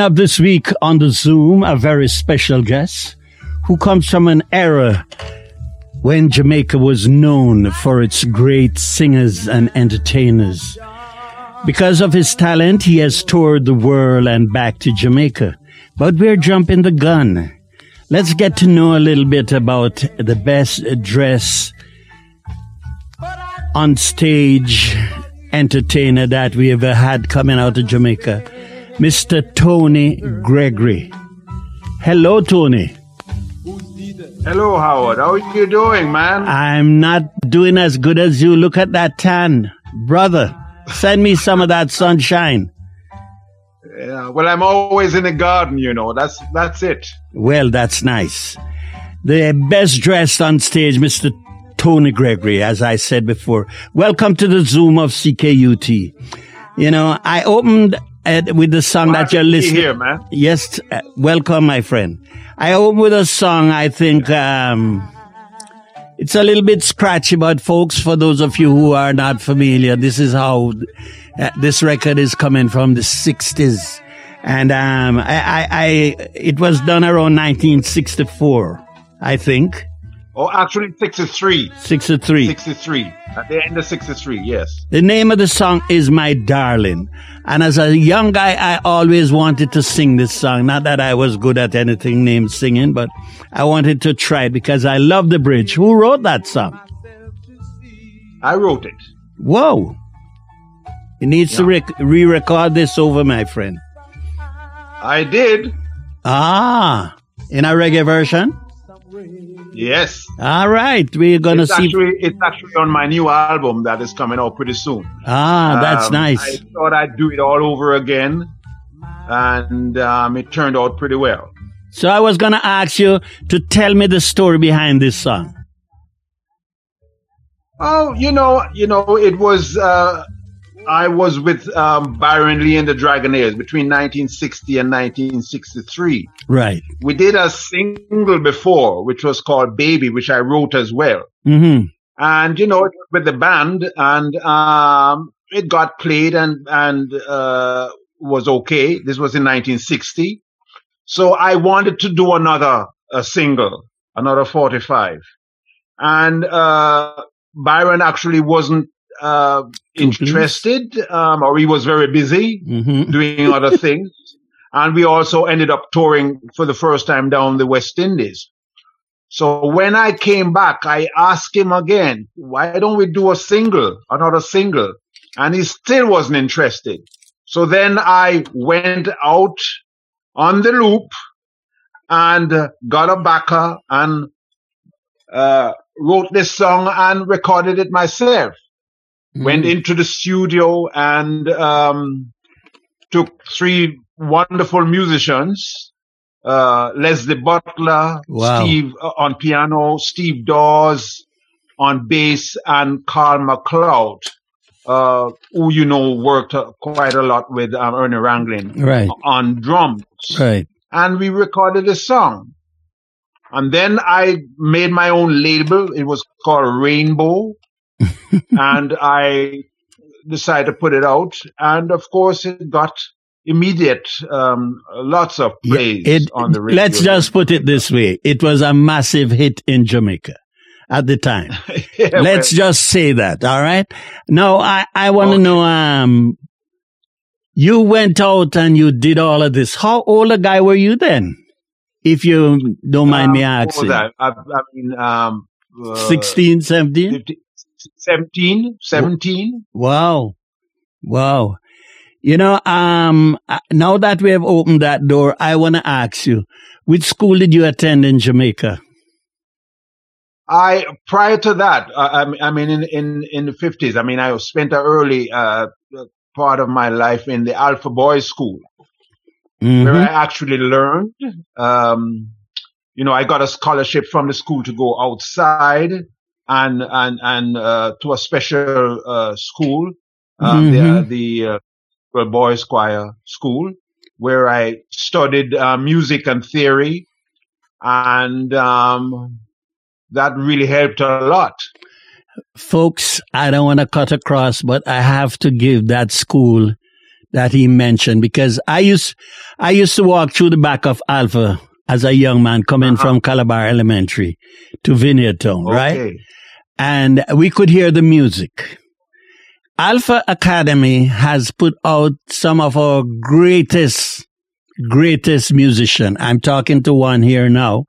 Up this week on the Zoom, a very special guest who comes from an era when Jamaica was known for its great singers and entertainers. Because of his talent, he has toured the world and back to Jamaica. But we're jumping the gun. Let's get to know a little bit about the best dressed on stage entertainer that we ever had coming out of Jamaica, Mr. Tony Gregory. Hello, Tony. Hello, Howard. How are you doing, man? I'm not doing as good as you. Look at that tan. Brother, send me some of that sunshine. Yeah, well, I'm always in the garden, you know. That's that's it. Well, that's nice. The best dressed on stage, Mr. Tony Gregory, as I said before. Welcome to the Zoom of CKUT. You know, I opened uh, with the song that you're listening. here, man. Yes, uh, welcome, my friend. I open with a song. I think um, it's a little bit scratchy, but folks, for those of you who are not familiar, this is how uh, this record is coming from the '60s, and um, I, I, I, it was done around 1964, I think, Oh, actually, 63. 63. 63. At the end of 63, yes. The name of the song is My Darling. And as a young guy, I always wanted to sing this song. Not that I was good at anything named singing, but I wanted to try it because I love the bridge. Who wrote that song? I wrote it. Whoa. He needs to re-record this over, my friend. I did. Ah, in a reggae version? Yes. All right. We're going to It's see. actually, it's actually on my new album that is coming out pretty soon. ah, that's Um, nice. I thought I'd do it all over again, and um, it turned out pretty well. So I was going to ask you to tell me the story behind this song. Oh, you know, you know, it was. Uh, I was with um, Byron Lee and the Dragonaires between 1960 and 1963. Right. We did a single before, which was called "Baby," which I wrote as well. Mm-hmm. And you know, with the band, and um, it got played and and uh, was okay. This was in 1960, so I wanted to do another a single, another 45, and uh, Byron actually wasn't uh, interested, um, or he was very busy Mm-hmm. doing other things. And we also ended up touring for the first time down the West Indies. So when I came back, I asked him again, why don't we do a single, another single? And he still wasn't interested. So then I went out on the loop and got a backer and uh, wrote this song and recorded it myself went Mm-hmm. into the studio and um, took three wonderful musicians uh, Leslie Butler, Wow. Steve uh, on piano, Steve Dawes on bass, and Carl McLeod, uh, who you know worked uh, quite a lot with um, Ernie Ranglin Right. on drums Right. and we recorded a song. And then I made my own label. It was called Rainbow. And I decided to put it out. And of course, it got immediate, um, lots of Yeah, praise it- on the radio. let's just put it this way. It was a massive hit in Jamaica at the time. Yeah, Let's well, just say that. All right. Now, I, I want to Okay. know, um, you went out and you did all of this. How old a guy were you then? If you don't mind me um, what was asking. that? I, I mean, um, uh, 16, 17? 15, 17, 17. Wow. Wow. You know, um, uh, now that we have opened that door, I want to ask you, which school did you attend in Jamaica? I prior to that, I, I mean- I mean, in in in the fifties, I mean, I spent an early uh, part of my life in the Alpha Boys School, where Mhm. I actually learned, um, you know, I got a scholarship from the school to go outside and and and uh, to a special uh, school, um, Mhm. the the uh, boys choir school, where I studied uh, music and theory, and um, that really helped a lot. Folks, I don't want to cut across, but I have to give that school that he mentioned because I used, I used to walk through the back of Alpha as a young man coming Uh-huh. from Calabar Elementary to Vineyard Town, right? And we could hear the music. Alpha Academy has put out some of our greatest, greatest musician. I'm talking to one here now,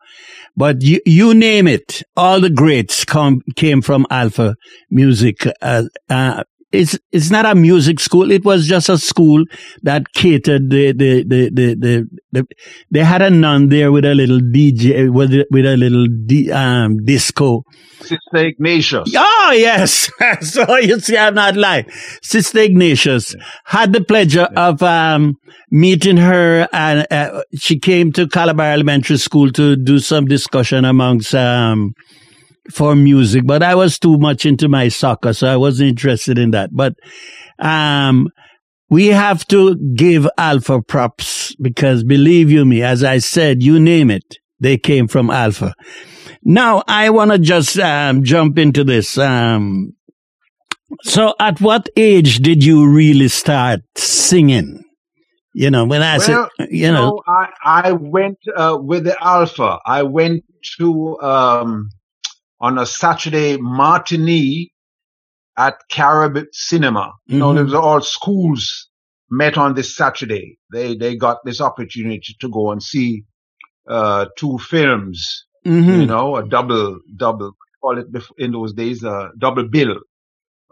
but you, you name it. All the greats come, came from Alpha Music. Uh, uh, it's, it's not a music school. It was just a school that catered the, the, the, the, the, the they had a nun there with a little DJ, with, a- with a little D, um, disco. Sister Ignatius. Oh, yes. so you see, I'm not lying. Sister Ignatius had the pleasure of um, meeting her, and uh, she came to Calabar Elementary School to do some discussion amongst um, for music. But I was too much into my soccer, so I wasn't interested in that. But um, we have to give Alpha props because believe you me, as I said, you name it, they came from Alpha. Now I want to just um, jump into this. Um, so, at what age did you really start singing? You know, when I Well, said, you know, No, I I went uh, with the Alpha. I went to um, on a Saturday matinee at Carib Cinema. You know, Mhm. there was all schools met on this Saturday. They they got this opportunity to go and see uh, two films. mhm, You know, a double double call it in those days a double bill.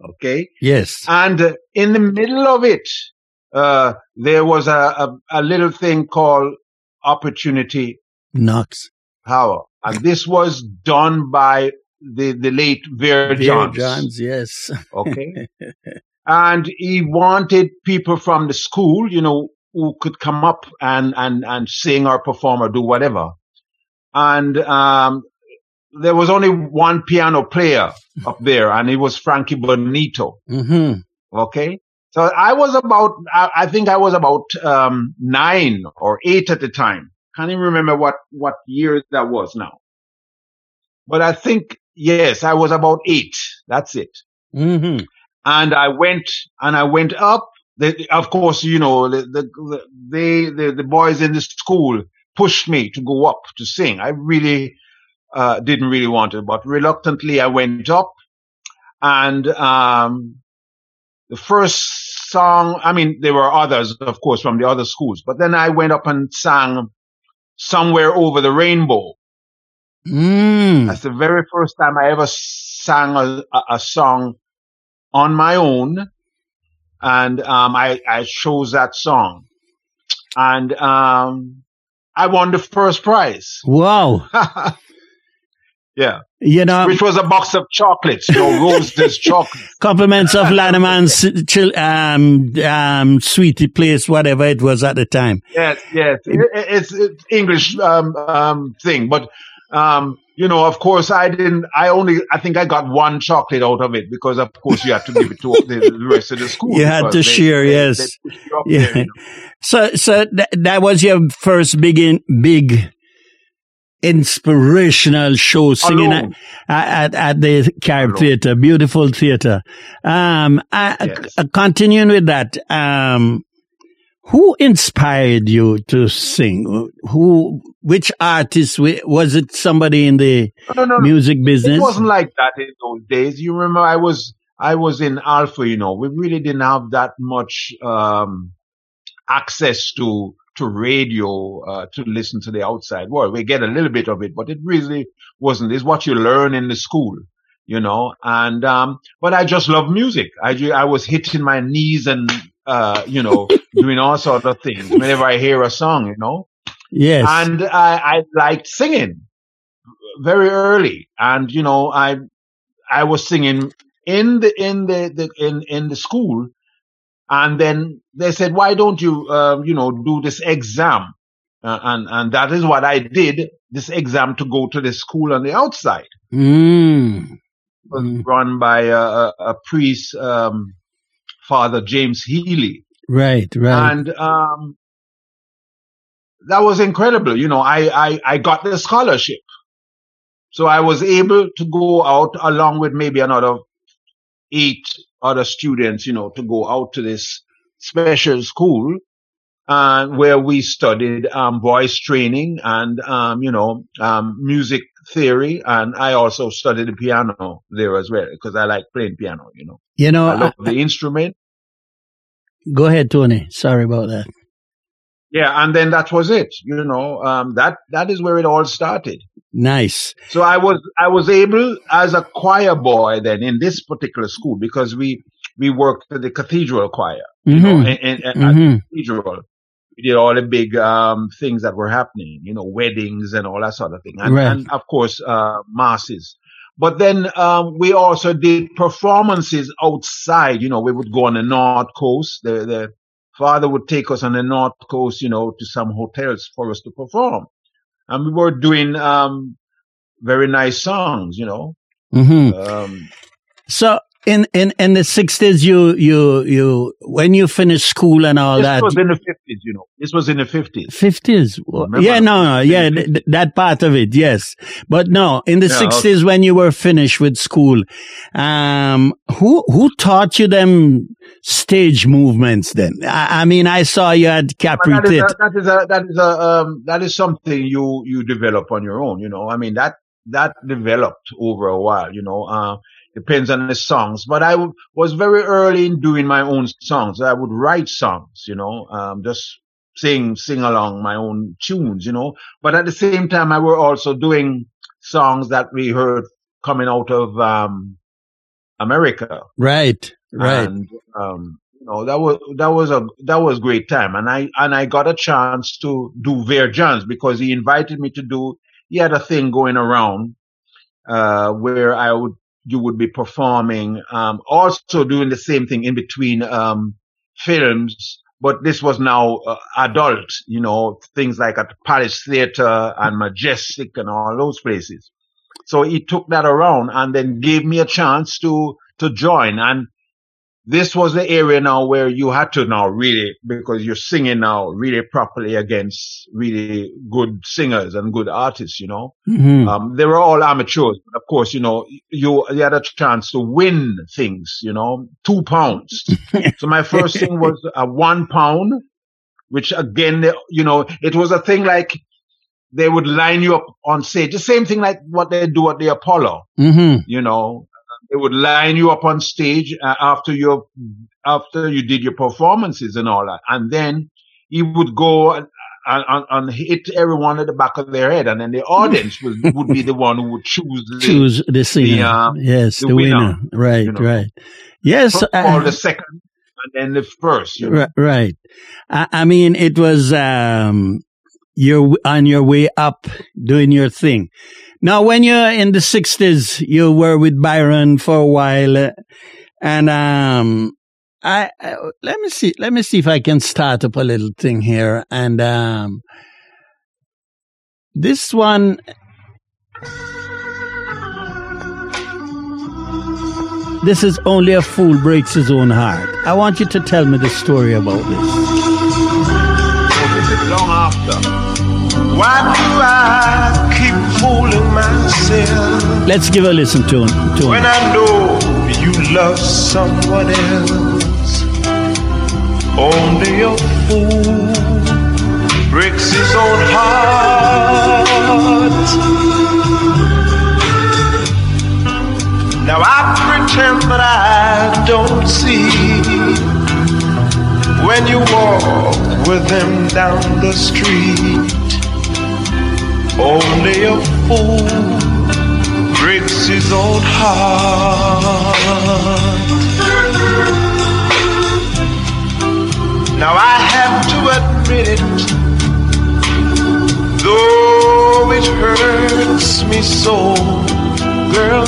Okay. yes, And uh, in the middle of it, uh, there was a, a, a little thing called Opportunity Knocks, Power. And this was done by the, the late Vere Vere Johns. Johns, yes, Okay. and he wanted people from the school, you know, who could come up and, and, and sing or perform or do whatever. And, um, there was only one piano player up there and it was Frankie Bonito. hmm Okay. So I was about, I, I think I was about, um, nine or eight at the time. Can't even remember what, what year that was now. But I think, yes, I was about eight. That's it. hmm And I went, and I went up. The, of course, you know, the, the, the, they, the, the boys in the school pushed me to go up to sing. I really, uh, didn't really want it, but reluctantly I went up and, um, the first song, I mean, there were others, of course, from the other schools, but then I went up and sang somewhere over the rainbow. mm. That's the very first time I ever sang a, a, song on my own. And, um, I, I chose that song and, um, I won the first prize. Wow, yeah. You know, Which was a box of chocolates, you know, Rose's chocolates. compliments of Lanneman's um, um, sweetie place, whatever it was at the time. Yes, yes. It, it's, it's English, um, um, thing, but, um, you know, of course, I didn't. I only. I think I got one chocolate out of it because, of course, you had to give it to the, the rest of the school. You had to share, yes. pushed you up Yeah. there, you know. So, so th- that was your first big, in, big inspirational show singing at, at, at the Carib. Theatre, beautiful theatre. Um, I, Yes. uh, continuing with that, um, who inspired you to sing? Who, which artist, was it somebody in the No, no, no. music business? It wasn't like that in those days. You remember, I was I was in Alpha. You know, we really didn't have that much um, access to to radio uh, to listen to the outside world. We get a little bit of it, but it really wasn't. It's what you learn in the school, you know. And um, but I just love music. I I was hitting my knees and uh, you know doing all sorts of things whenever I hear a song, you know yes. and I, I liked singing very early. And you know, I I was singing in the in the, the in in the school, and then they said, "Why don't you um, you know do this exam?" Uh, and, and that is what I did this exam to go to the school on the outside. Mm. Was Mm. run by a, a, a priest, um, Father James Healy. Right, right. And, um, that was incredible. You know, I, I, I got the scholarship. So I was able to go out along with maybe another eight other students, you know, to go out to this special school uh, where we studied um, voice training and, um, you know, um, music theory. And I also studied the piano there as well because I like playing piano, you know. you know, I love I- the instrument. go ahead, Tony. Sorry about that. Yeah. And then that was it, you know, um, that, that is where it all started. Nice. So I was I was able as a choir boy then in this particular school because we we worked at the cathedral choir, you know, Mhm. and, and, and Mhm. at the cathedral. We did all the big um, things that were happening, you know, weddings and all that sort of thing, and, Right. and of course uh, masses. But then um, we also did performances outside. You know, we would go on the north coast. The the father would take us on the north coast, you know, to some hotels for us to perform and we were doing um very nice songs, you know. Mhm. Um, So in, in, in the sixties, you, you, you, when you finished school and all this that, was in the fifties, you know. This was in the fifties. fifties. Yeah, no, no, yeah, th- th- that part of it, yes. But no, in the Yeah, sixties when you were finished with school, um, who, who taught you them stage movements then? I, I mean, I saw you had Capri that is, a, that is a that is a um, that is something you you develop on your own, you know. I mean that that developed over a while, you know. Uh, depends on the songs, but I w- was very early in doing my own songs. I would write songs, you know, um, just sing sing along my own tunes, you know. But at the same time, I were also doing songs that we heard coming out of um, America. Right, right. And um, you know that was that was a that was great time, and I and I got a chance to do Vere Johns because he invited me to do. He had a thing going around uh, where I would you would be performing, um, also doing the same thing in between um, films. But this was now uh, adult, you know, things like at the Palace Theatre and Majestic and all those places. So he took that around and then gave me a chance to to join. And this was the area now where you had to now really because you're singing now really properly against really good singers and good artists, you know. Mhm. Um, they were all amateurs, but of course, you know, you, you had a chance to win things, you know, two pounds. so my first thing was a one pound, which again, you know, it was a thing like they would line you up on stage, the same thing like what they do at the Apollo Mhm. you know they would line you up on stage uh, after your after you did your performances and all that and then you would go and, and, and hit everyone at the back of their head and then the audience would, would be the one who would choose the Choose the singer. um, yes, the, the winner. winner, Right, you know. right. Yes. or uh, the second and then the first you know? Right, right. I, I mean, it was um, you're on your way up doing your thing. Now, when you're in the sixties, you were with Byron for a while, and um, I, I let me see, let me see if I can start up a little thing here, and um, this one. This is only a fool breaks his own heart. I want you to tell me the story about this. Long after Why do I fooling myself Let's give a listen to him. To when him. I know you love someone else? Only a fool breaks his own heart. Now I pretend that I don't see when you walk with him down the street. Only a fool breaks his own heart. Now I have to admit it, though it hurts me so, girl.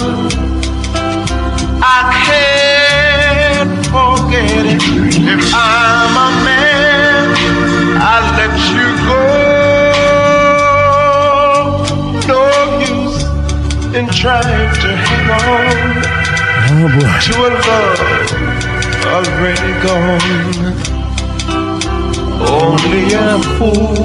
I can't forget it. If I'm a man, I trying to hang on Oh boy. to a love already gone. Only a fool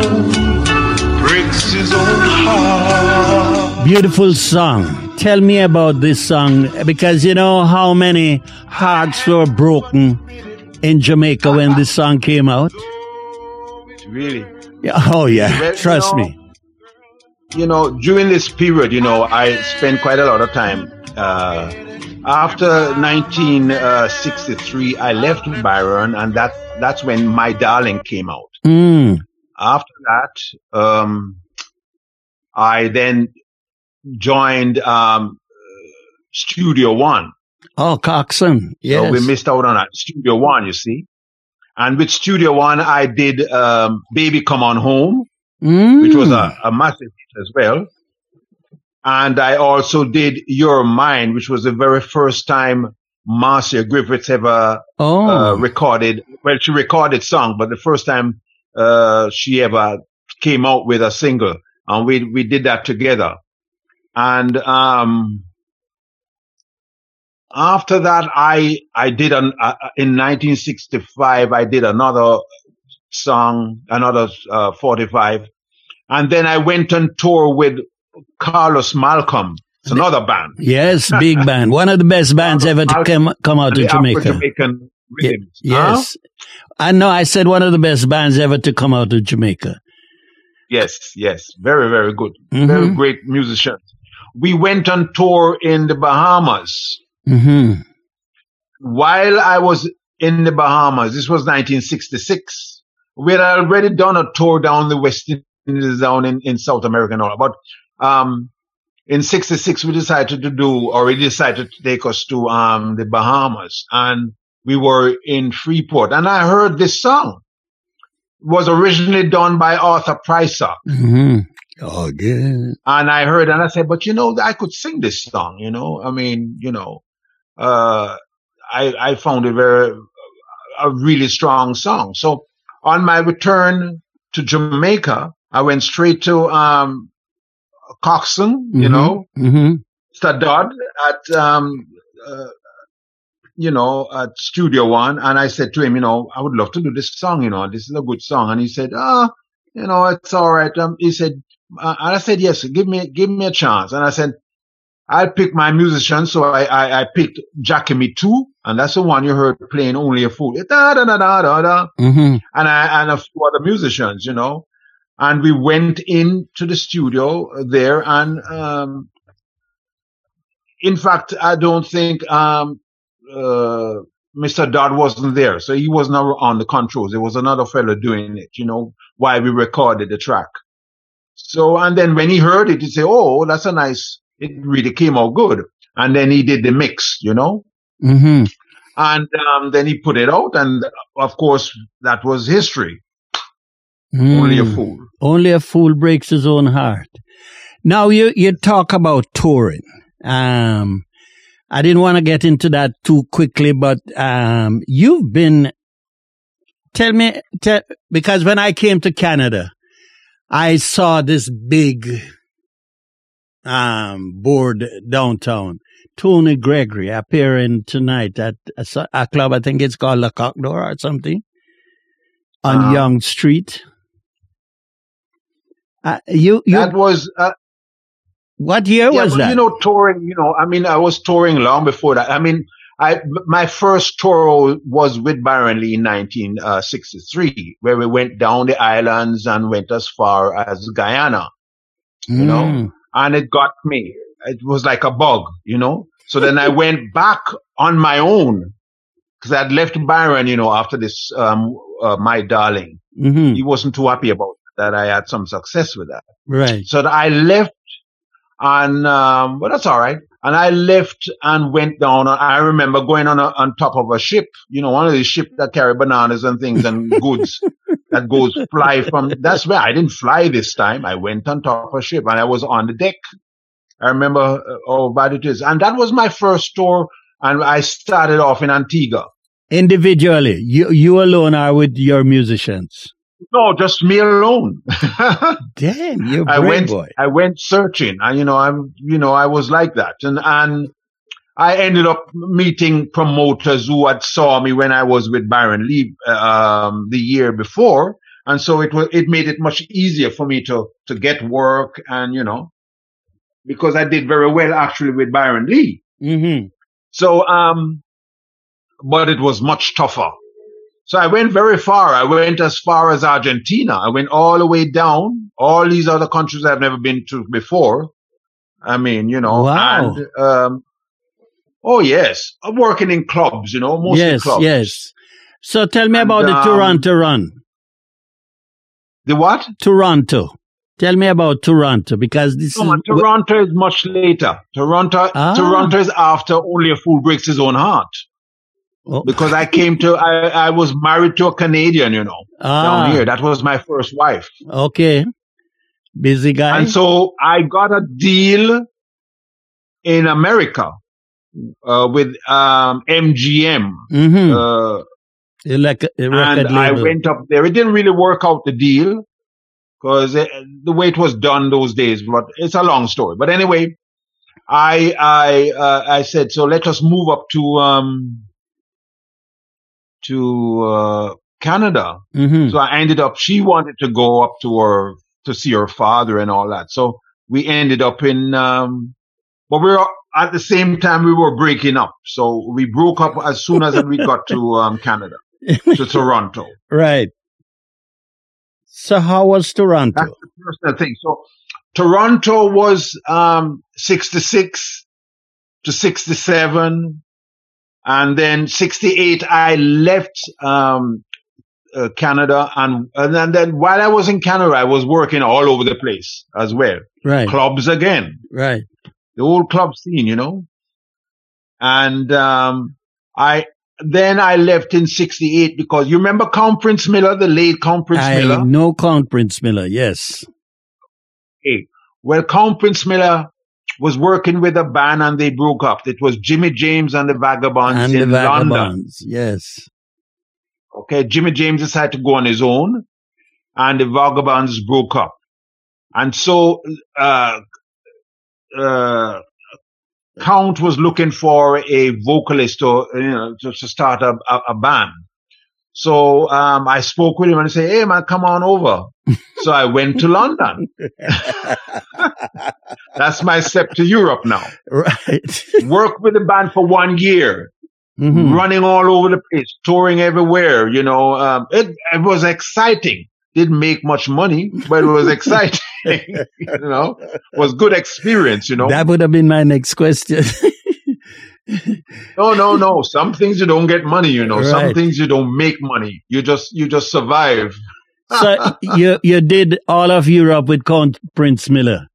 breaks his own heart. Beautiful song. Tell me about this song because you know how many hearts were broken in Jamaica when this song came out? Really. Yeah, Oh yeah, trust me. You know, during this period, you know, I spent quite a lot of time. Uh, after 1963, I left Byron, and that that's when My Darling came out. Mm. After that, um, I then joined um, Studio One. Oh, Coxsone. Yes. So we missed out on that. Studio One, you see. And with Studio One, I did um, Baby Come On Home. Mm. which was a, a massive as well. And I also did Your Mind, which was the very first time Marcia Griffiths ever oh. uh, recorded. Well, she recorded song, but the first time uh, she ever came out with a single, and we we did that together. And um, after that, I I did an uh, in 1965. I did another song, another uh, 45, and then I went on tour with Carlos Malcolm. It's another band. yes, big band. One of the best bands ever to come, come out of Jamaica. Afro-Jamaican Ye- rhythms. Huh? Yes. I know I said one of the best bands ever to come out of Jamaica. Yes, yes. Very, very good. Mhm. Very great musicians. We went on tour in the Bahamas. hmm While I was in the Bahamas, this was 1966, we had already done a tour down the West Indies, down in, in South America and all. But um, in 66, we decided to do, or he decided to take us to um, the Bahamas. And we were in Freeport. And I heard this song. It was originally done by Arthur Prysock. hmm Oh, good. And I heard, and I said, but you know, I could sing this song, you know, I mean, you know, uh, I, I found it very, a really strong song. So on my return to Jamaica, I went straight to, um, Coxsone, you Mhm. know, hmm Stadod at, um, uh, you know, at Studio One. And I said to him, you know, I would love to do this song, you know, this is a good song. And he said, ah, you know, it's all right. Um, he said, uh, and I said, yes, give me, give me a chance. And I said, I'll pick my musician. So I, I, I picked Jackie Mittoo. And that's the one you heard playing only a fool. Da, da, da, da, da, da. hmm And I, and a few other musicians, you know, and we went into the studio there and, um, in fact, I don't think, um, uh, Mr. Dodd wasn't there. So he was not on the controls. There was another fellow doing it, you know, while we recorded the track. So, and then when he heard it, he said, Oh, that's a nice, it really came out good. And then he did the mix, you know, hmm and, um, then he put it out. And of course, that was history. Mm. Only a fool. Only a fool breaks his own heart. Now you you talk about touring. Um, I didn't want to get into that too quickly, but um, you've been. Tell me, tell, because when I came to Canada, I saw this big um board downtown. Tony Gregory appearing tonight at a club. I think it's called La Coq d'Or or something on Uh-huh. Yonge Street. Uh, you, you, that was, uh, what year yeah, was but that? you know, touring, you know, I mean, I was touring long before that. I mean, I, my first tour was with Byron Lee in 1963, where we went down the islands and went as far as Guyana, you know, Mm. and it got me. It was like a bug, you know. So then I went back on my own because I'd left Byron, you know, after this, um, uh, my darling. hmm He wasn't too happy about that. I had some success with that. Right. So I left and, um, but that's all right. And I left and went down. I remember going on a, on top of a ship, you know, one of these ships that carry bananas and things and goods that goes fly from, that's where I didn't fly this time. I went on top of a ship and I was on the deck. I remember uh, how bad it is. And that was my first tour. And I started off in Antigua. Individually, you, you alone are with your musicians. No, just me alone. Damn, you're a I brave went, boy. I went searching. I, you know, I'm, you know, I was like that, and and I ended up meeting promoters who had saw me when I was with Byron Lee um, the year before, and so it was it made it much easier for me to to get work, and you know, because I did very well actually with Byron Lee. hmm So, um, but it was much tougher. So I went very far. I went as far as Argentina. I went all the way down, all these other countries I've never been to before. I mean, you know, Wow. and, um, oh yes, I'm working in clubs, you know, mostly Yes, clubs. yes. So tell me And, about the um, Toronto run. The what? Toronto. Tell me about Toronto because this No, is Toronto is much later. Toronto, Ah. Toronto is after only a fool breaks his own heart. Oh, Because I came to, I, I was married to a Canadian, you know, ah, down here. That was my first wife. Okay. Busy guy. And so I got a deal in America uh, with um, MGM. mm-hmm. Uh, like a record and I went up there. It didn't really work out the deal because the way it was done those days, but it's a long story. But anyway, I I uh, I said so. Let us move up to um to uh, Canada. Mhm. So I ended up. She wanted to go up to her to see her father and all that. So we ended up in. Um, but we were at the same time we were breaking up. So we broke up as soon as we got to um, Canada to Toronto. Right. So how was Toronto? That's the personal thing. So Toronto was um, 66 to 67. And then 68, I left um, uh, Canada. And, and then, then while I was in Canada, I was working all over the place as well. Right. Clubs again, Right. the old club scene, you know. And um, I then I left in 68 because you remember Count Prince Miller, the late Count Prince I Miller? know Count Prince Miller. Yes. Okay. Well, Count Prince Miller was working with a band and they broke up. It was Jimmy James and the Vagabonds and in the London. Yes. Okay. Jimmy James decided to go on his own and the Vagabonds broke up. And so, uh, uh, Count was looking for a vocalist to, you know, to, to start a, a, a band. So, um, I spoke with him and I said, Hey man, come on over. so I went to London. That's my step to Europe now. Right. Work with the band for one year, Mhm. running all over the place, touring everywhere. You know, um, it, it was exciting. Didn't make much money, but it was exciting. you know, was good experience. You know, That would have been my next question. no, no, no. Some things you don't get money. You know, some things you don't make money. You just you just survive. so you you did all of Europe with Count Prince Miller,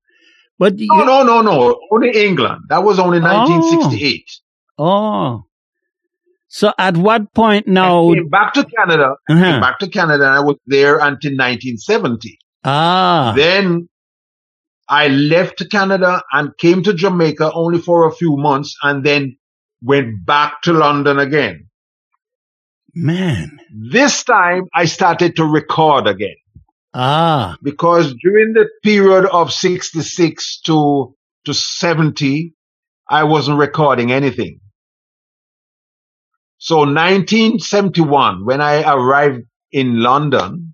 but you, No, no, no, no. Only England. That was only 1968. oh, so at what point I now? came back to Canada. Uh-huh. Came back to Canada, and I was there until 1970. Ah, Then I left Canada and came to Jamaica only for a few months and then went back to London again. man. This time I started to record again Ah, because during the period of 66 to, to 70, I wasn't recording anything. So 1971, when I arrived in London,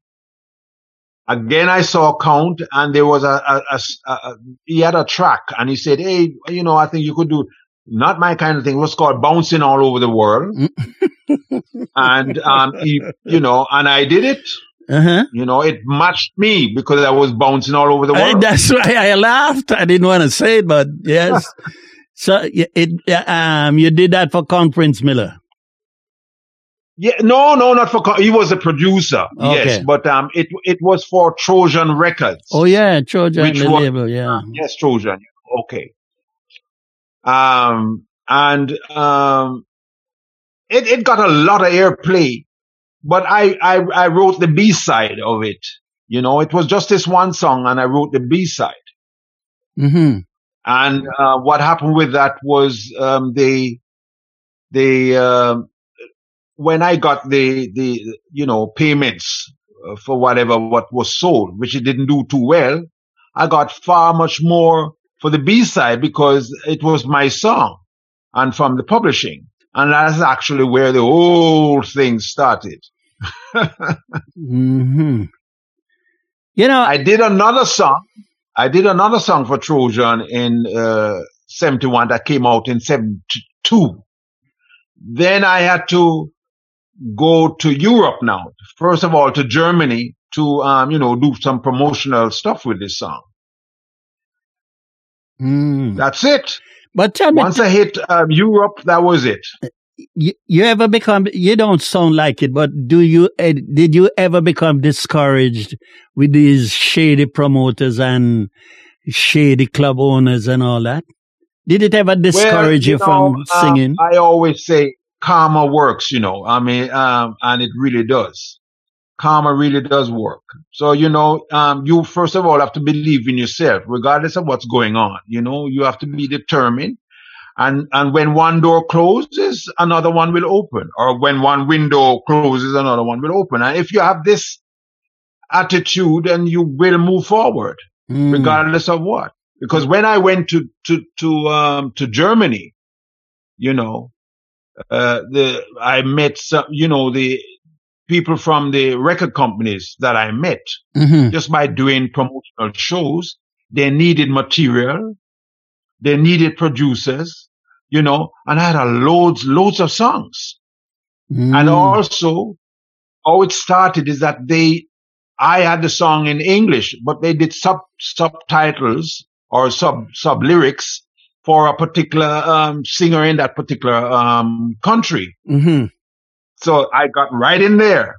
again I saw Count and there was a a he had a track and he said, Hey, you know, I think you could do not my kind of thing. It was called bouncing all over the world. and, um, he, you know, and I did it. Uh huh. You know, it matched me because I was bouncing all over the world. That's why I laughed. I didn't want to say it, but yes. so it um you did that for Count Prince Miller. Yeah, no, no, not for. He was a producer, Okay. yes, but um, it it was for Trojan Records. Oh yeah, Trojan the one? label. Yeah. yes, Trojan. Okay. Um, and um, it it got a lot of airplay, but I I I wrote the B side of it. You know, it was just this one song, and I wrote the B side. Mm-hmm. And uh, what happened with that was um, they they um when I got the the you know payments uh, for whatever what was sold, which it didn't do too well. I got far much more for the B side because it was my song and from the publishing. And that's actually where the whole thing started. hmm You know, I did another song. I did another song for Trojan in uh, 71 that came out in 72. Then I had to go to Europe now. First of all, to Germany to, um, you know, do some promotional stuff with this song. mm. That's it. but tell me, Once I hit um, Europe, that was it. You, you ever become you don't sound like it but do you eh, did you ever become discouraged with these shady promoters and shady club owners and all that did it ever discourage you, know, from um, singing I always say karma works, you know. I mean, um, and it really does. Karma really does work. So, you know, um, you first of all have to believe in yourself, regardless of what's going on. You know, you have to be determined. And, and when one door closes, another one will open. Or when one window closes, another one will open. And if you have this attitude, then you will move forward Mm. regardless of what. Because when I went to to to um to Germany, you know, uh, the I met some, you know, the people from the record companies that I met Mhm. just by doing promotional shows. They needed material, they needed producers, you know, and I had a loads loads of songs. And Mm. also, how it started is that they, I had the song in English, but they did sub subtitles or sub sub lyrics for a particular um, singer in that particular um, country. Mhm. So I got right in there.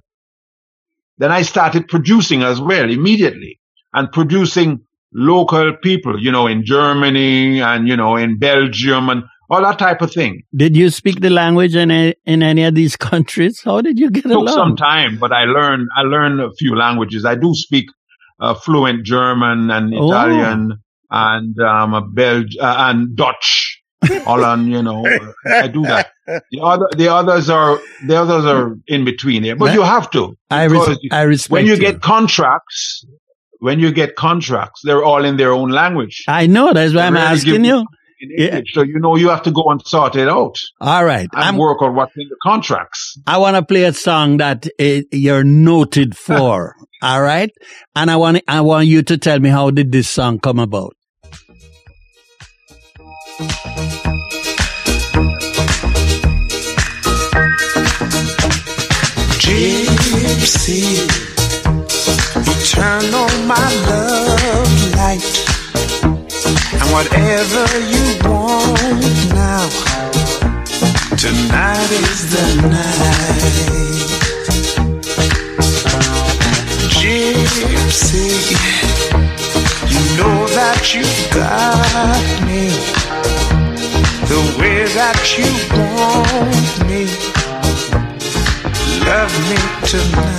Then I started producing as well immediately and producing local people, you know, in Germany and, you know, in Belgium and all that type of thing. did you speak the language in a, in any of these countries how did you get took along some time, but I learned I learned a few languages. I do speak uh, fluent German and Oh. Italian and um, a Belg uh, and Dutch. All on, you know, I do that. The other, the others are the others are in between here, but you have to. I, res- I respect when you get contracts, when you get contracts, they're all in their own language. I know that's why I'm They asking you yeah. So you know you have to go and sort it out all right and I'm, work on what's in the contracts. I want to play a song that uh, you're noted for. all right, and I want I want you to tell me how did this song come about. Gypsy, whatever you want now, tonight is the night. Gypsy, you know that you got me the way that you want me. Love me tonight.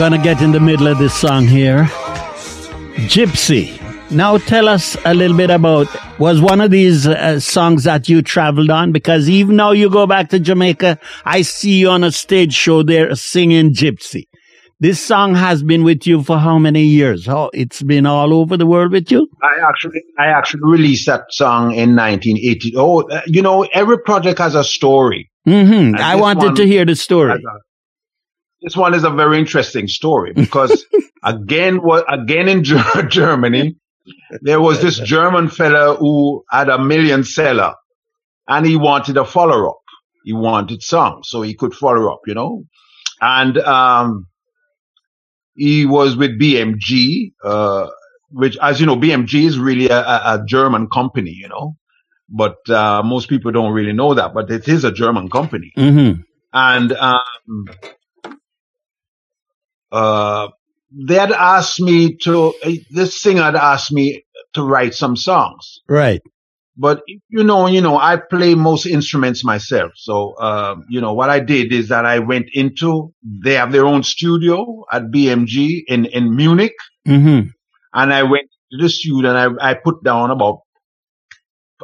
Gonna get in the middle of this song here. Gypsy. Now tell us a little bit about was one of these uh, songs that you traveled on because even now you go back to Jamaica, I see you on a stage show there singing Gypsy. This song has been with you for how many years? Oh, it's been all over the world with you. I actually, I actually released that song in 1980. Oh, uh, you know, every project has a story. hmm I wanted to hear the story. This one is a very interesting story because again, again in Germany, there was this German fella who had a million seller, and he wanted a follow up. He wanted some so he could follow up, you know, and um, he was with BMG, uh, which, as you know, BMG is really a, a, German company, you know, but uh, most people don't really know that, but it is a German company. Hmm and um, uh, they had asked me to. uh, This singer had asked me to write some songs, Right. but you know, you know, I play most instruments myself. So, um, you know, what I did is that I went into, they have their own studio at BMG in, in Munich. Mm-hmm. And I went to the studio and I, I put down about,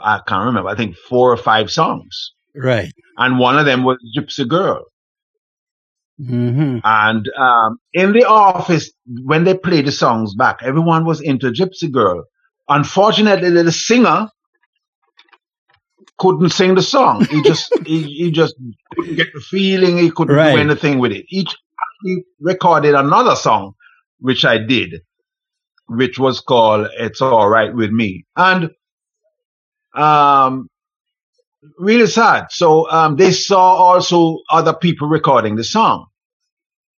I can't remember, I think four or five songs. Right. And one of them was Gypsy Girl. Mm-hmm. And um, in the office, when they played the songs back, everyone was into Gypsy Girl. Unfortunately, the singer couldn't sing the song. He just he, he just couldn't get the feeling. He couldn't Right. do anything with it. Each he recorded another song, which I did, which was called "It's All Right with Me," and um, really sad. So um, they saw also other people recording the song,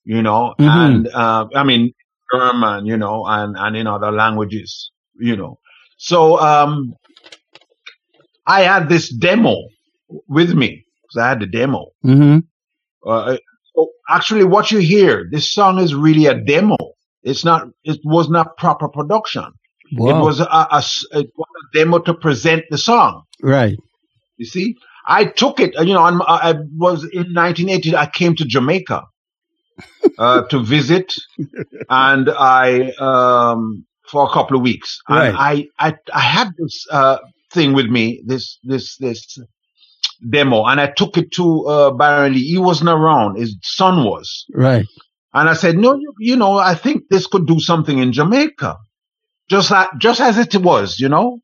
you know, Mhm. and uh, I mean German, you know, and and in other languages, you know. So um, I had this demo with me because I had the demo. Mm-hmm. Uh, so actually, what you hear, this song is really a demo. It's not. It was not proper production. Wow. It was a, a it was a demo to present the song. right. You see, I took it. uh, You know, I was in 1980. I came to Jamaica uh, to visit, and I um, for a couple of weeks. And I, I I had this uh, thing with me, this this this demo, and I took it to uh, Byron Lee. He wasn't around. His son was, Right. and I said, "No, you, you know, I think this could do something in Jamaica, just like just as it was, you know."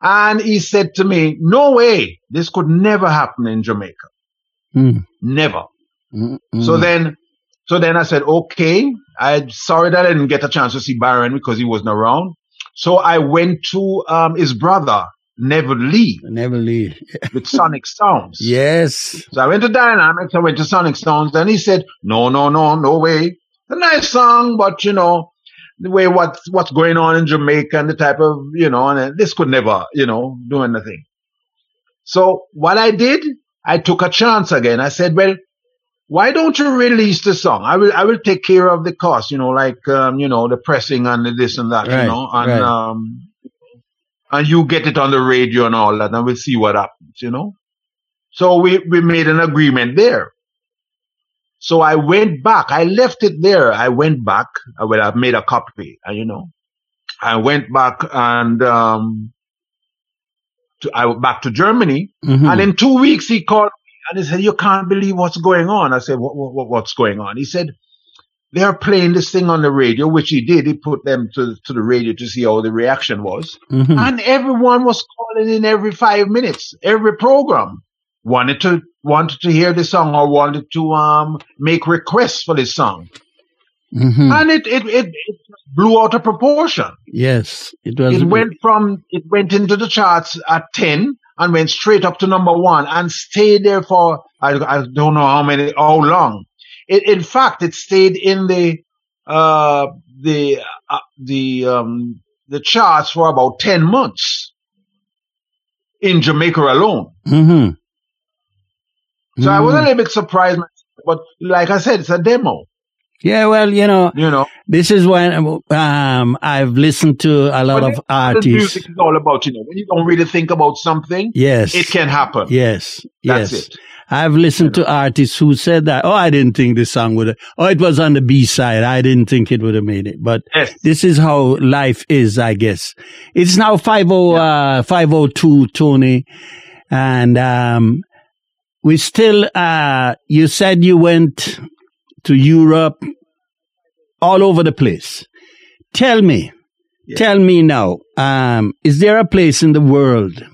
And he said to me, "No way, this could never happen in Jamaica, Mm. never." Mm-mm. So then, so then I said, "Okay, I'm sorry that I didn't get a chance to see Byron because he wasn't around." So I went to um, his brother Neville Lee never leave. with Sonic Sounds. Yes. So I went to Dynamics, I went to Sonic Sounds, and he said, no, no, no, no way. A nice song, but you know, the way what's, what's going on in Jamaica and the type of, you know, and this could never, you know, do anything. So what I did, I took a chance again. I said, well, why don't you release the song? I will, I will take care of the cost, you know, like, um, you know, the pressing and the this and that, Right, you know, and, right. um, and you get it on the radio and all that, and we'll see what happens, you know? So we, we made an agreement there. So I went back. I left it there. I went back. Well, I made a copy, uh, you know. I went back and, um, to, I went back to Germany. Mhm. And in two weeks, he called me and he said, you can't believe what's going on. I said, what, what, what- what's going on? He said, they're playing this thing on the radio, which he did. He put them to, to the radio to see how the reaction was. Mhm. And everyone was calling in every five minutes, every program wanted to wanted to hear the song or wanted to um make requests for this song. Mhm. And it, it it it blew out of proportion. Yes. It was. It went from it went into the charts at ten and went straight up to number one and stayed there for I, I don't know how many how long. It, in fact, it stayed in the uh the uh, the um the charts for about ten months in Jamaica alone. Mhm. So I was a Mhm. little bit surprised, but like I said, it's a demo. Yeah. Well, you know, You know, this is when um I've listened to a lot of artists. music is all about. You know, when you don't really think about something, Yes. it can happen. Yes. That's yes. it. I've listened to artists who said that, oh, I didn't think this song would have, oh, it was on the B side. I didn't think it would have made it. But Yes. this is how life is, I guess. It's now 50, uh, 502, Tony. And, um, we still, uh, you said you went to Europe all over the place. Tell me, tell me now, um, is there a place in the world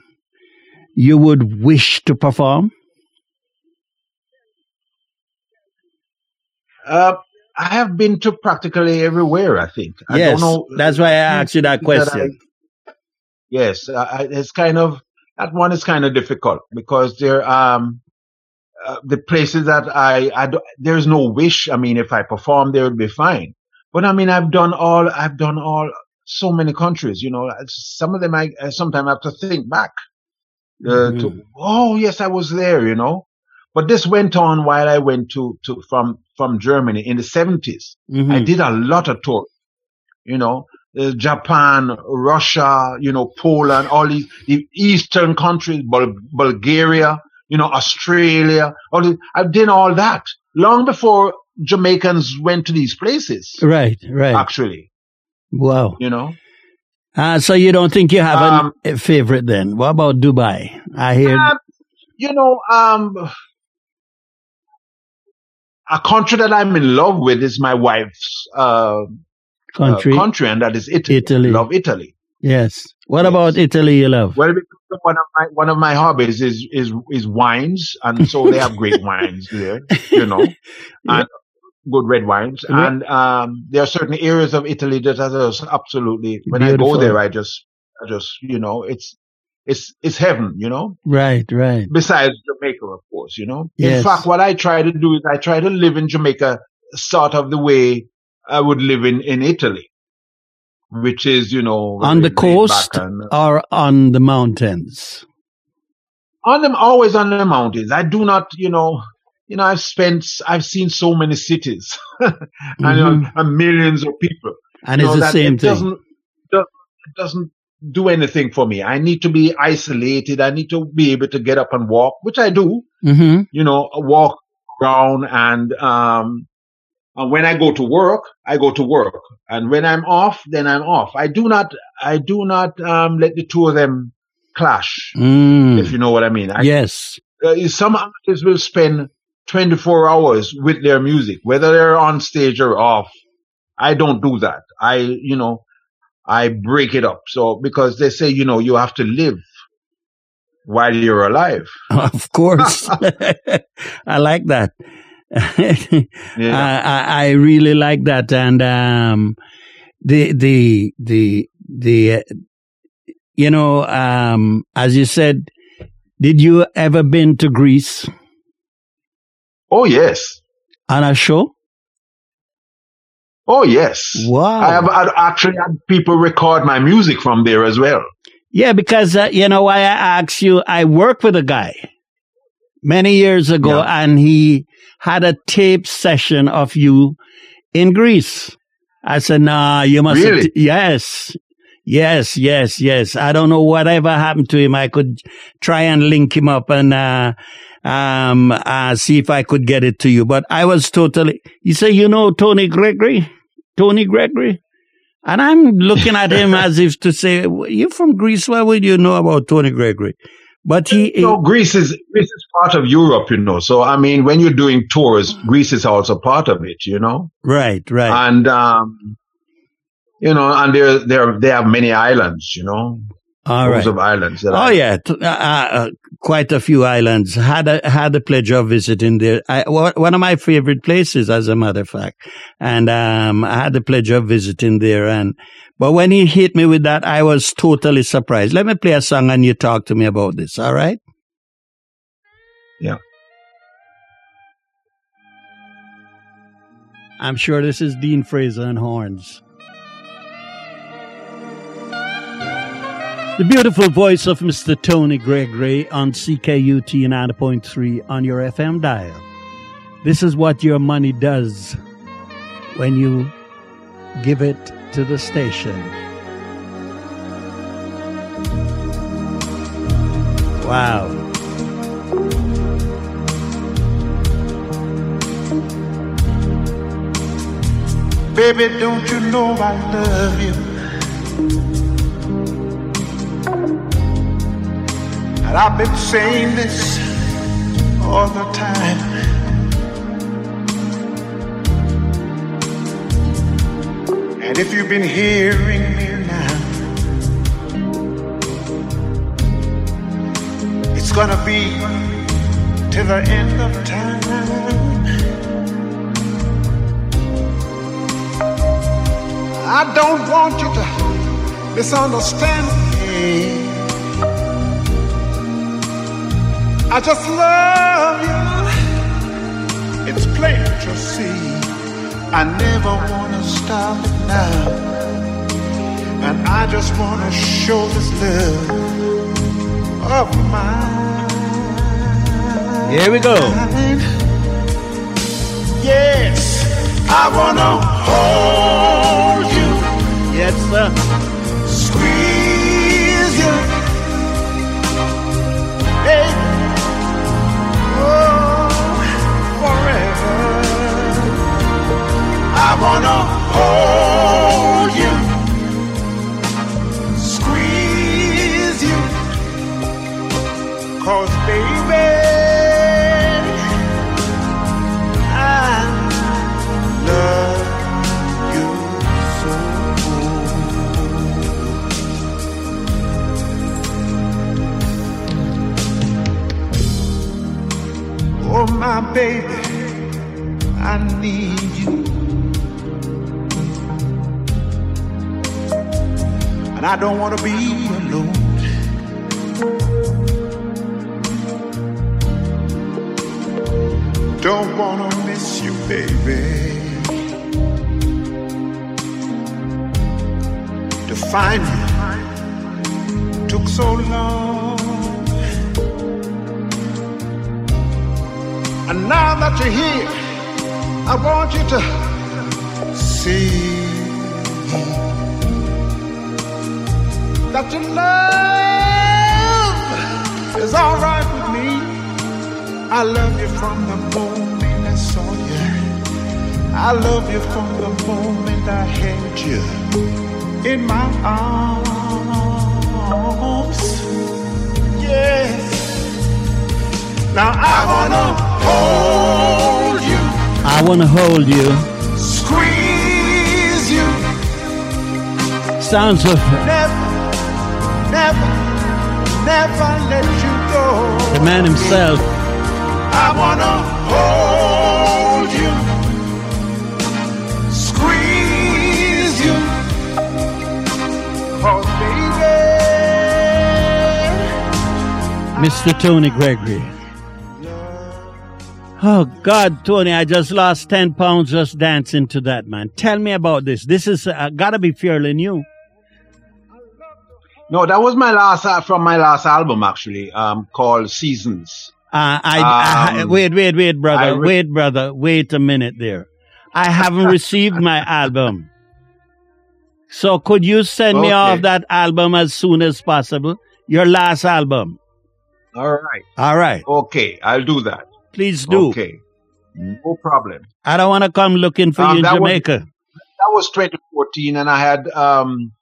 you would wish to perform? Uh, I have been to practically everywhere. I think. I yes, don't know. that's why I asked you that that question. Yes, I, I- it's kind of that one is kind of difficult because there um uh, the places that I I do, there's no wish. I mean, if I perform, there would be fine. But I mean, I've done all I've done all so many countries. You know, some of them I, I sometimes have to think back. Uh, to, Mhm. oh yes, I was there. You know, but this went on while I went to to from from Germany in the seventies. I Mhm. did a lot of tours, you know, uh, Japan, Russia, you know, Poland, all these the eastern countries, Bul- Bulgaria, you know, Australia. All these, I've done all that long before Jamaicans went to these places. Right, right. Actually, Wow. you know. Uh, so you don't think you have a- Um, a favorite then? What about Dubai? I hear. Um, you know, um, a country that I'm in love with is my wife's uh, country. uh, country, and that is Italy. Italy. Love Italy. yes. What Yes. about Italy you love? Well, one of my one of my hobbies is is is wines, and so they have great wines there, you know, and good red wines. Right. And um, there are certain areas of Italy that are just absolutely. When I go there, I just, I just, you know, it's it's it's heaven, you know. Right, right. Besides Jamaica, of course, you know. Yes. In fact, what I try to do is I try to live in Jamaica sort of the way I would live in in Italy, which is, you know, On the coast and- or on the mountains? on them always on the mountains. I do not, you know, you know, I've spent, I've seen so many cities and, you know, Mhm. and millions of people. And you it's know, the same it thing. Doesn't, doesn't, it doesn't do anything for me. I need to be isolated. I need to be able to get up and walk, which I do, hmm you know, walk around and, um, and when I go to work, I go to work. And when I'm off, then I'm off. I do not, I do not, um, let the two of them clash, Mm. if you know what I mean. I, yes. uh, some artists will spend 24 hours with their music, whether they're on stage or off. I don't do that. I, you know, I break it up. So, because they say, you know, you have to live while you're alive. Of course. I like that. Yeah. I, I really like that, and um, the the the the uh, you know um, as you said, did you ever been to Greece oh, yes. on a show? Oh, yes. Wow. I have I'd actually had people record my music from there as well. Yeah, because uh, you know why I asked you. I worked with a guy many years ago, Yeah. and he had a tape session of you in Greece. I said, "Nah, you must." have Really? t- yes, yes, yes, yes. I don't know whatever happened to him. I could try and link him up and uh, um, uh, see if I could get it to you. But I was totally. You say you know Tony Gregory? Tony Gregory? And I'm looking at him as if to say, "You're from Greece. Why would you know about Tony Gregory?" But he, So Greece is Greece is part of Europe, you know. So I mean, when you're doing tours, Greece is also part of it, you know. right, right, and um, you know, and there, there, they have many islands, you know, all loads right. of islands. That Oh I- yeah, uh, uh, quite a few islands. Had a had the pleasure of visiting there. I, one of my favorite places, as a matter of fact. And um, I had the pleasure of visiting there. And but when he hit me with that, I was totally surprised. Let me play a song and you talk to me about this. All right? Yeah. I'm sure this is Dean Fraser and horns. The beautiful voice of Mr. Tony Gregory on CKUT 90.3 on your FM dial. This is what your money does when you give it to the station. Wow. Baby, don't you know I love you? And I've been saying this all the time. And if you've been hearing me now, it's gonna be till the end of time. I don't want you to misunderstand me. I just love you. It's plain to see. I never want to stop it now. And I just want to show this love of mine. Here we go. Yes, I want to hold you. Yes, sir. squeeze wanna hold you, squeeze you, cause I don't want to be alone. Don't want to miss you, baby. To find you took so long. And now that you're here, I want you to see that your love is all right with me. I love you from the moment I saw you. I love you from the moment I held you in my arms. Yes. Now I wanna hold you, I want to hold you. squeeze you, Sounds of never, never, never let you go. the man himself. I wanna hold you, squeeze you, cause baby, Mr. Tony Gregory. Oh God, Tony, I just lost 10 pounds just dancing to that, man. Tell me about this. This is uh, gotta be fairly new. No, that was my last uh, from my last album actually, um, called Seasons. Uh, I, I, Um, wait, wait, wait, brother. Re- wait, brother. Wait a minute there. I haven't received my album. So could you send me off that album as soon as possible? Your last album. All right. All right. Okay, I'll do that. Please do. Okay. No problem. I don't want to come looking for Um, you in that was- Jamaica. That was 2014, and I had um,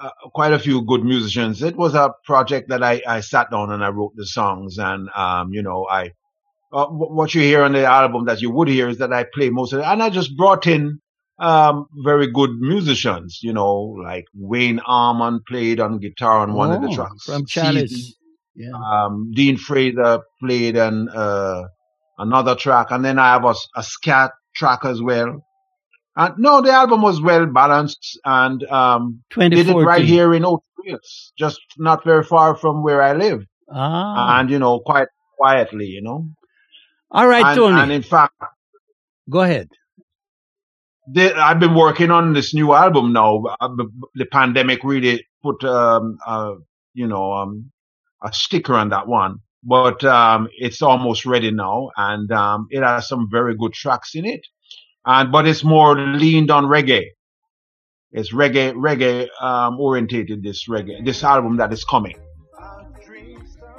uh, quite a few good musicians. It was a project that I, I sat down and I wrote the songs, and um, you know, I uh, wh- what you hear on the album that you would hear is that I play most of it, and I just brought in um, very good musicians. You know, like Wayne Armond played on guitar on one of the Oh, tracks. From Chalice. Yeah. um, Dean Fraser played on, uh, another track, and then I have a, a scat track as well. And no, the album was well balanced, and um, did it right here in Oak just not very far from where I live, Ah. and you know, quite quietly, you know. All right, and, Tony. and in fact, Go ahead. the, I've been working on this new album now. Uh, The, the pandemic really put, um, uh, you know, um, a sticker on that one, but um, it's almost ready now, and um, it has some very good tracks in it. And but it's more leaned on reggae. It's reggae, reggae um, orientated. This reggae, this album that is coming,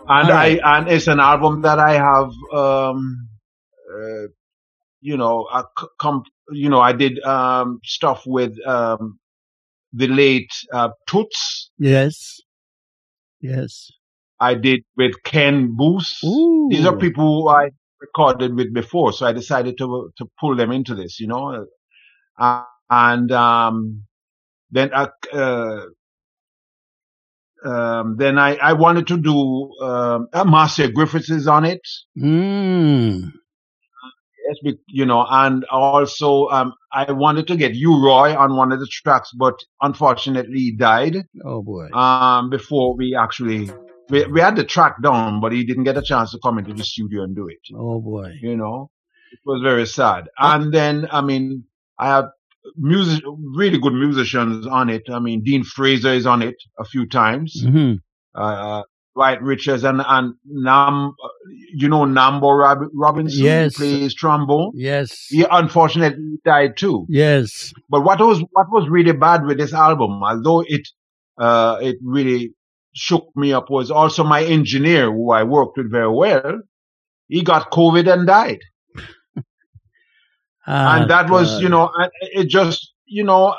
and right. I and it's an album that I have, um, uh, you know, I c- com- you know, I did um, stuff with um, the late uh, Toots. Yes. Yes. I did with Ken Boothe. Ooh. These are people who I recorded with before, so I decided to to pull them into this, you know. Uh, and um, then I, uh, um, then I, I wanted to do um, uh, Marcia Griffiths is on it, Mm. yes, you know, and also um, I wanted to get U Roy on one of the tracks, but unfortunately he died Oh boy. um, before we actually we, we had the track down, but he didn't get a chance to come into the studio and do it. Oh boy. you know it was very sad and then i mean i have music really good musicians on it i mean dean fraser is on it a few times hmm uh Dwight Richards and and Nam, you know Nambo Rob, Robinson Yes. plays trombone. Yes. He unfortunately died too. Yes. But what was what was really bad with this album, although it uh, it really shook me up was also my engineer, who I worked with very well. He got COVID and died, Ah, and that was, you know, it just, you know,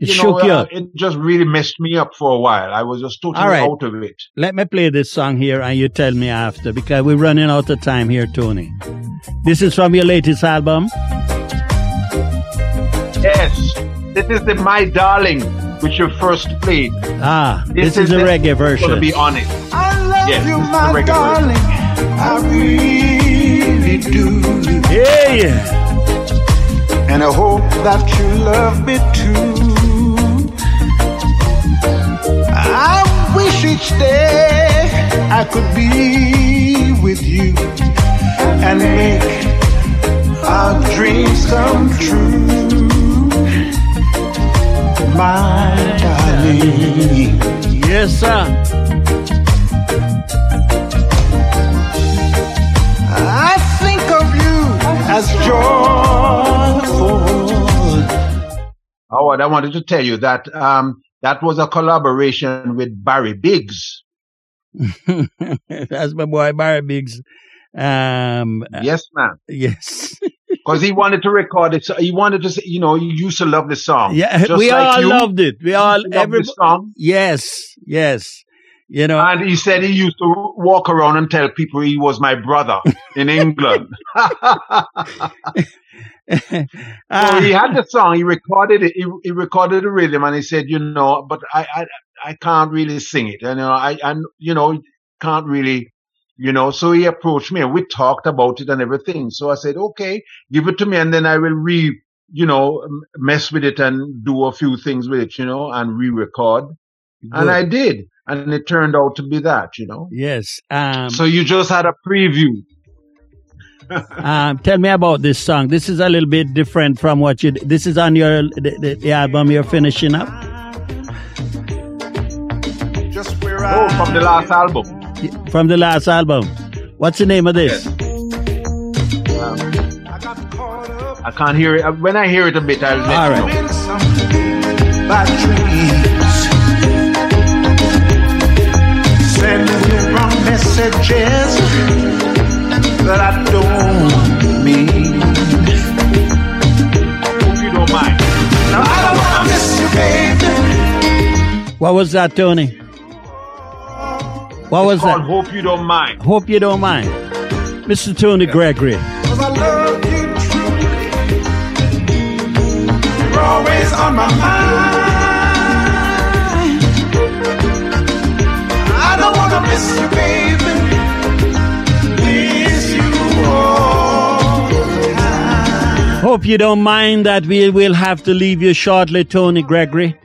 It you shook know, you uh, up. it just really messed me up for a while. I was just totally All right. out of it. Let me play this song here and you tell me after because we're running out of time here, Tony. This is from your latest album. Yes, this is the My Darling, which you first played. Ah, this, is, a the- reggae To version. be honest, I love Yes, you, this is the my regular darling. I really do. Yeah, yeah. And I hope that you love me too. I wish each day I could be with you and make our dreams come true. My darling. Yes, sir. I think of you as joyful. Howard, I wanted to tell you that um, that was a collaboration with Barry Biggs. That's my boy Barry Biggs. Um, Yes, man. yes. Because he wanted to record it. So he wanted to say, you know, you used to love the song. Yeah, Just we like all you, loved it. We all, every, the song. yes, yes. You know, And he said he used to walk around and tell people he was my brother in England. So Ah, he had the song. He recorded it. He, he recorded the rhythm, and he said, "You know, but I, I, I can't really sing it. And you know, I, I, you know, can't really, you know." So he approached me, and we talked about it and everything. So I said, "Okay, give it to me, and then I will re, you know, mess with it and do a few things with it, you know, and re-record." And. I did, and it turned out to be that, you know. yes. Um, So you just had a preview. um, tell me about this song. This is a little bit different from what you. This is on your the, the, the album you're finishing up Just where Oh, from the last album. From the last album. What's the name of this? I got I can't hear it. Uh, when I hear it a bit, I'll let All you know. in some bad dreams. Sending me wrong messages that I don't mean. Hope you don't mind. Now I don't wanna miss you, baby. What was that, Tony? What was Called that? Hope You Don't Mind. Hope you don't mind, Mr. Tony Gregory. Cause I love you truly. You're always on my mind. I don't wanna miss you, baby. Miss you all the time. Hope you don't mind that we will have to leave you shortly, Tony Gregory.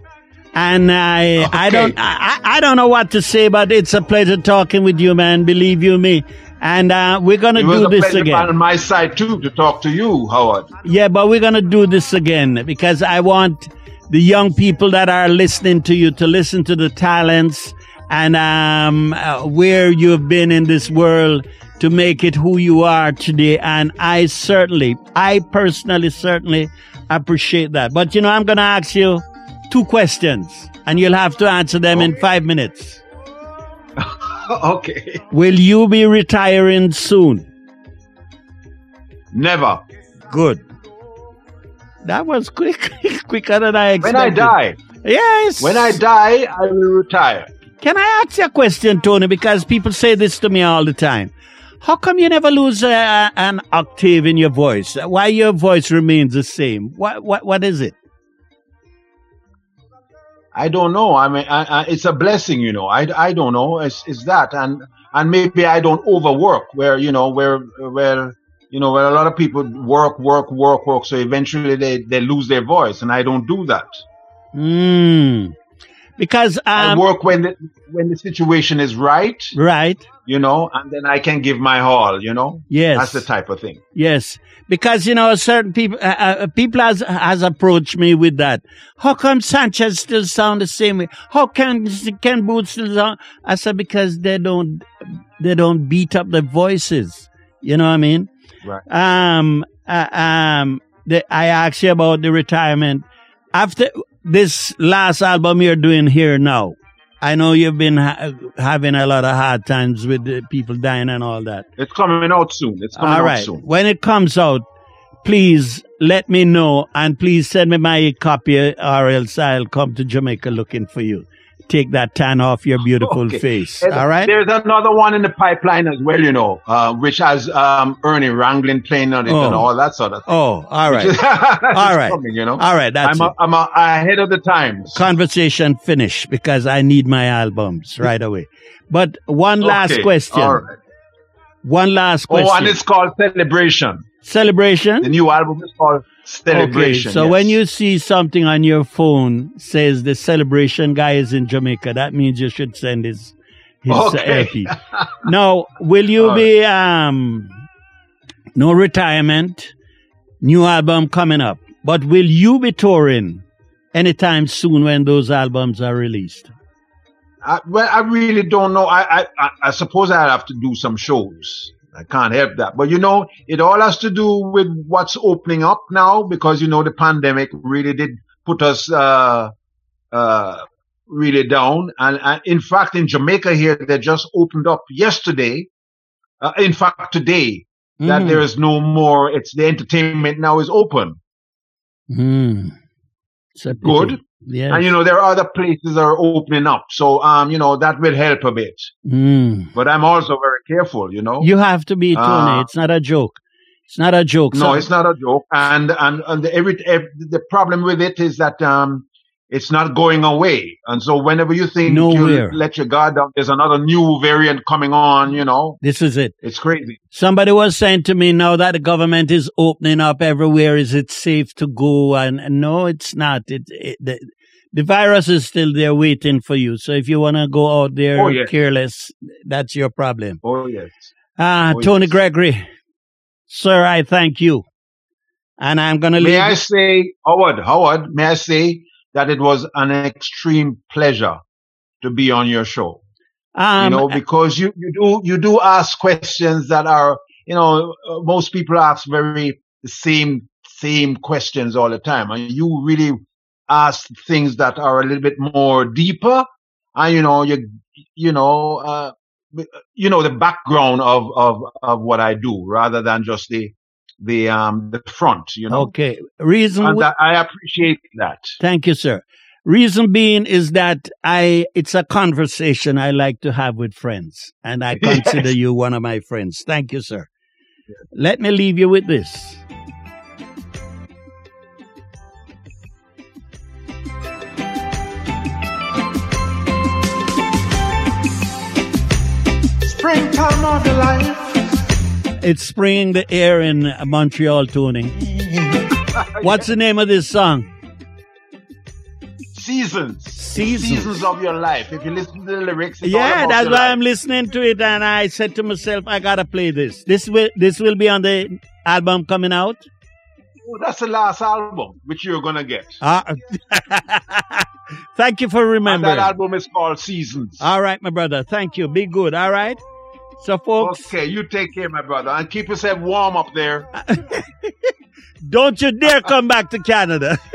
And I, I don't, I, I don't know what to say, but it's a pleasure talking with you, man. Believe you me. And uh, we're gonna do a this again. on my side too to talk to you, Howard. Yeah, but we're gonna do this again because I want the young people that are listening to you to listen to the talents and um, uh, where you've been in this world to make it who you are today. And I certainly, I personally, certainly appreciate that. But you know, I'm gonna ask you two questions, and you'll have to answer them in five minutes. okay. Will you be retiring soon? Never. Good. That was quick, quicker than I expected. When. I die, Yes. when I die, I will retire. Can I ask you a question, Tony? Because people say this to me all the time. How come you never lose uh, an octave in your voice? Why your voice remains the same? What what what is it? I don't know. I mean, I, I, it's a blessing, you know. I, I don't know. It's, it's that, and and maybe I don't overwork. Where you know, where where you know, where a lot of people work, work, work, work. So eventually they they lose their voice, and I don't do that. Hmm. Because I um, work when the when the situation is right, right. you know, and then I can give my all, you know. Yes. That's the type of thing. Yes, because you know certain people uh, uh, people has has approached me with that. How come Sanchez still sound the same way? How can Ken Boothe still sound? I said because they don't they don't beat up their voices. You know what I mean? Right. Um. Uh, um. The, I asked you about the retirement. After this last album you're doing here now. I know you've been ha- having a lot of hard times with the people dying and all that. It's coming out soon. It's coming All out right. soon. When it comes out, please let me know and please send me my copy or else I'll come to Jamaica looking for you. Take that tan off your beautiful Okay. face. There's- All right? There's another one in the pipeline as well, you know, uh, which has um, Ernie Ranglin playing on it Oh. and all that sort of thing. Oh, all right. It's All right. coming, you know. All right. That's I'm, a, I'm a, ahead of the times. Conversation finished because I need my albums right away. But one last Okay, question. All right. One last question. Oh, and it's called Celebration. Celebration? The new album is called Celebration. Okay, so yes. when you see something on your phone says the celebration guy is in Jamaica, that means you should send his his uh, Okay. LP. now, will you All be um no retirement, new album coming up, but will you be touring anytime soon when those albums are released? I, well, I really don't know. I, I, I, I suppose I have to do some shows. I can't help that. But you know, it all has to do with what's opening up now because you know the pandemic really did put us uh, uh, really down. And, and in fact, in Jamaica here, they just opened up yesterday. Uh, in fact, today that Mhm. there is no more. It's the entertainment now is open. Mm. It's a pity. Good. Yes. And you know, there are other places that are opening up. So, um, you know, that will help a bit. Mm. But I'm also very careful, you know. You have to be, Tony. Uh, it's not a joke. It's not a joke. no, So- it's not a joke. And and, and the, every, ev the problem with it is that um, it's not going away. And so whenever you think Nowhere. you let your guard down, there's another new variant coming on. You know, This is it. it's crazy. Somebody was saying to me now that the government is opening up everywhere, is it safe to go? And, and no, it's not. It, it the, the virus is still there waiting for you. So if you want to go out there Oh, yes. careless, that's your problem. Oh yes. Ah, Oh, Tony yes. Gregory, sir, I thank you. And I'm going to leave. May I say, Howard, Howard, may I say that it was an extreme pleasure to be on your show. um, you know, because you, you do you do ask questions that are, you know, uh, most people ask very same same questions all the time, and you really ask things that are a little bit more deeper, and you know, you you know, uh, you know, the background of of of what I do rather than just the the um the front, you know. okay. Reason And we- that, I appreciate that. Thank you, sir. Reason being is that I it's a conversation I like to have with friends, and I consider Yes. you one of my friends. Thank you, sir. Let me leave you with this. Springtime of your life. It's spring the air in Montreal, Tony. What's the name of this song? Seasons, Seasons. seasons of your life. If you listen to the lyrics, Yeah, that's why life. I'm listening to it, and I said to myself, I gotta play this. This will this will be on the album coming out. Oh, that's the last album which you're gonna get. Ah, thank you for And remembering. that album is called Seasons. All right, my brother. Thank you. Be good. All right. So, folks, Okay, you take care, my brother, and keep yourself warm up there. don't you dare come back to Canada.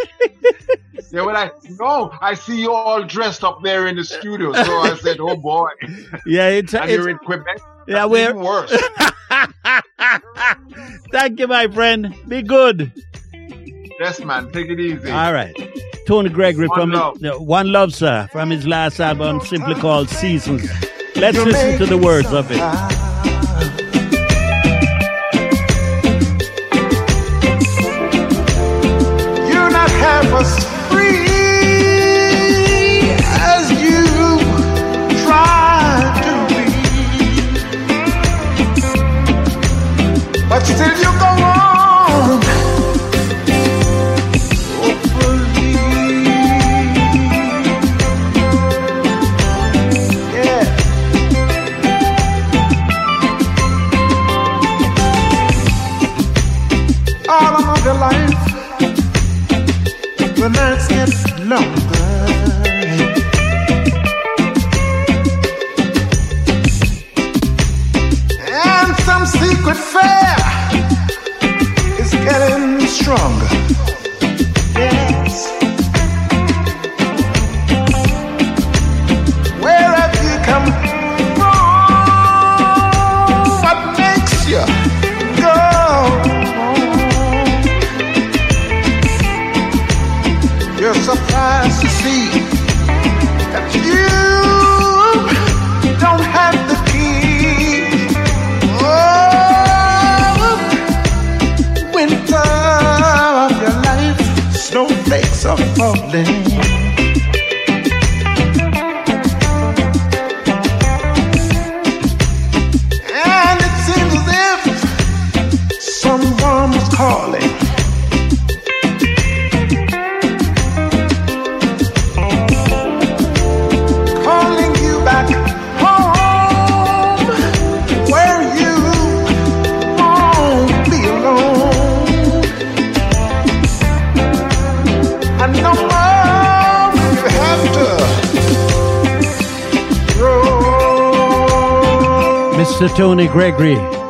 Yeah, well, I no, I see you all dressed up there in the studio, so I said, "Oh boy," yeah, it's, and it's you're in Quebec. yeah, we're. even worse. Thank you, my friend. Be good. yes, man, take it easy. All right. Tony Gregory One from his- Love. uh, One Love, sir, from his last album, simply called Seasons. Let's listen to the words of it. You're not half as free as you try to be. But still you go Gregory.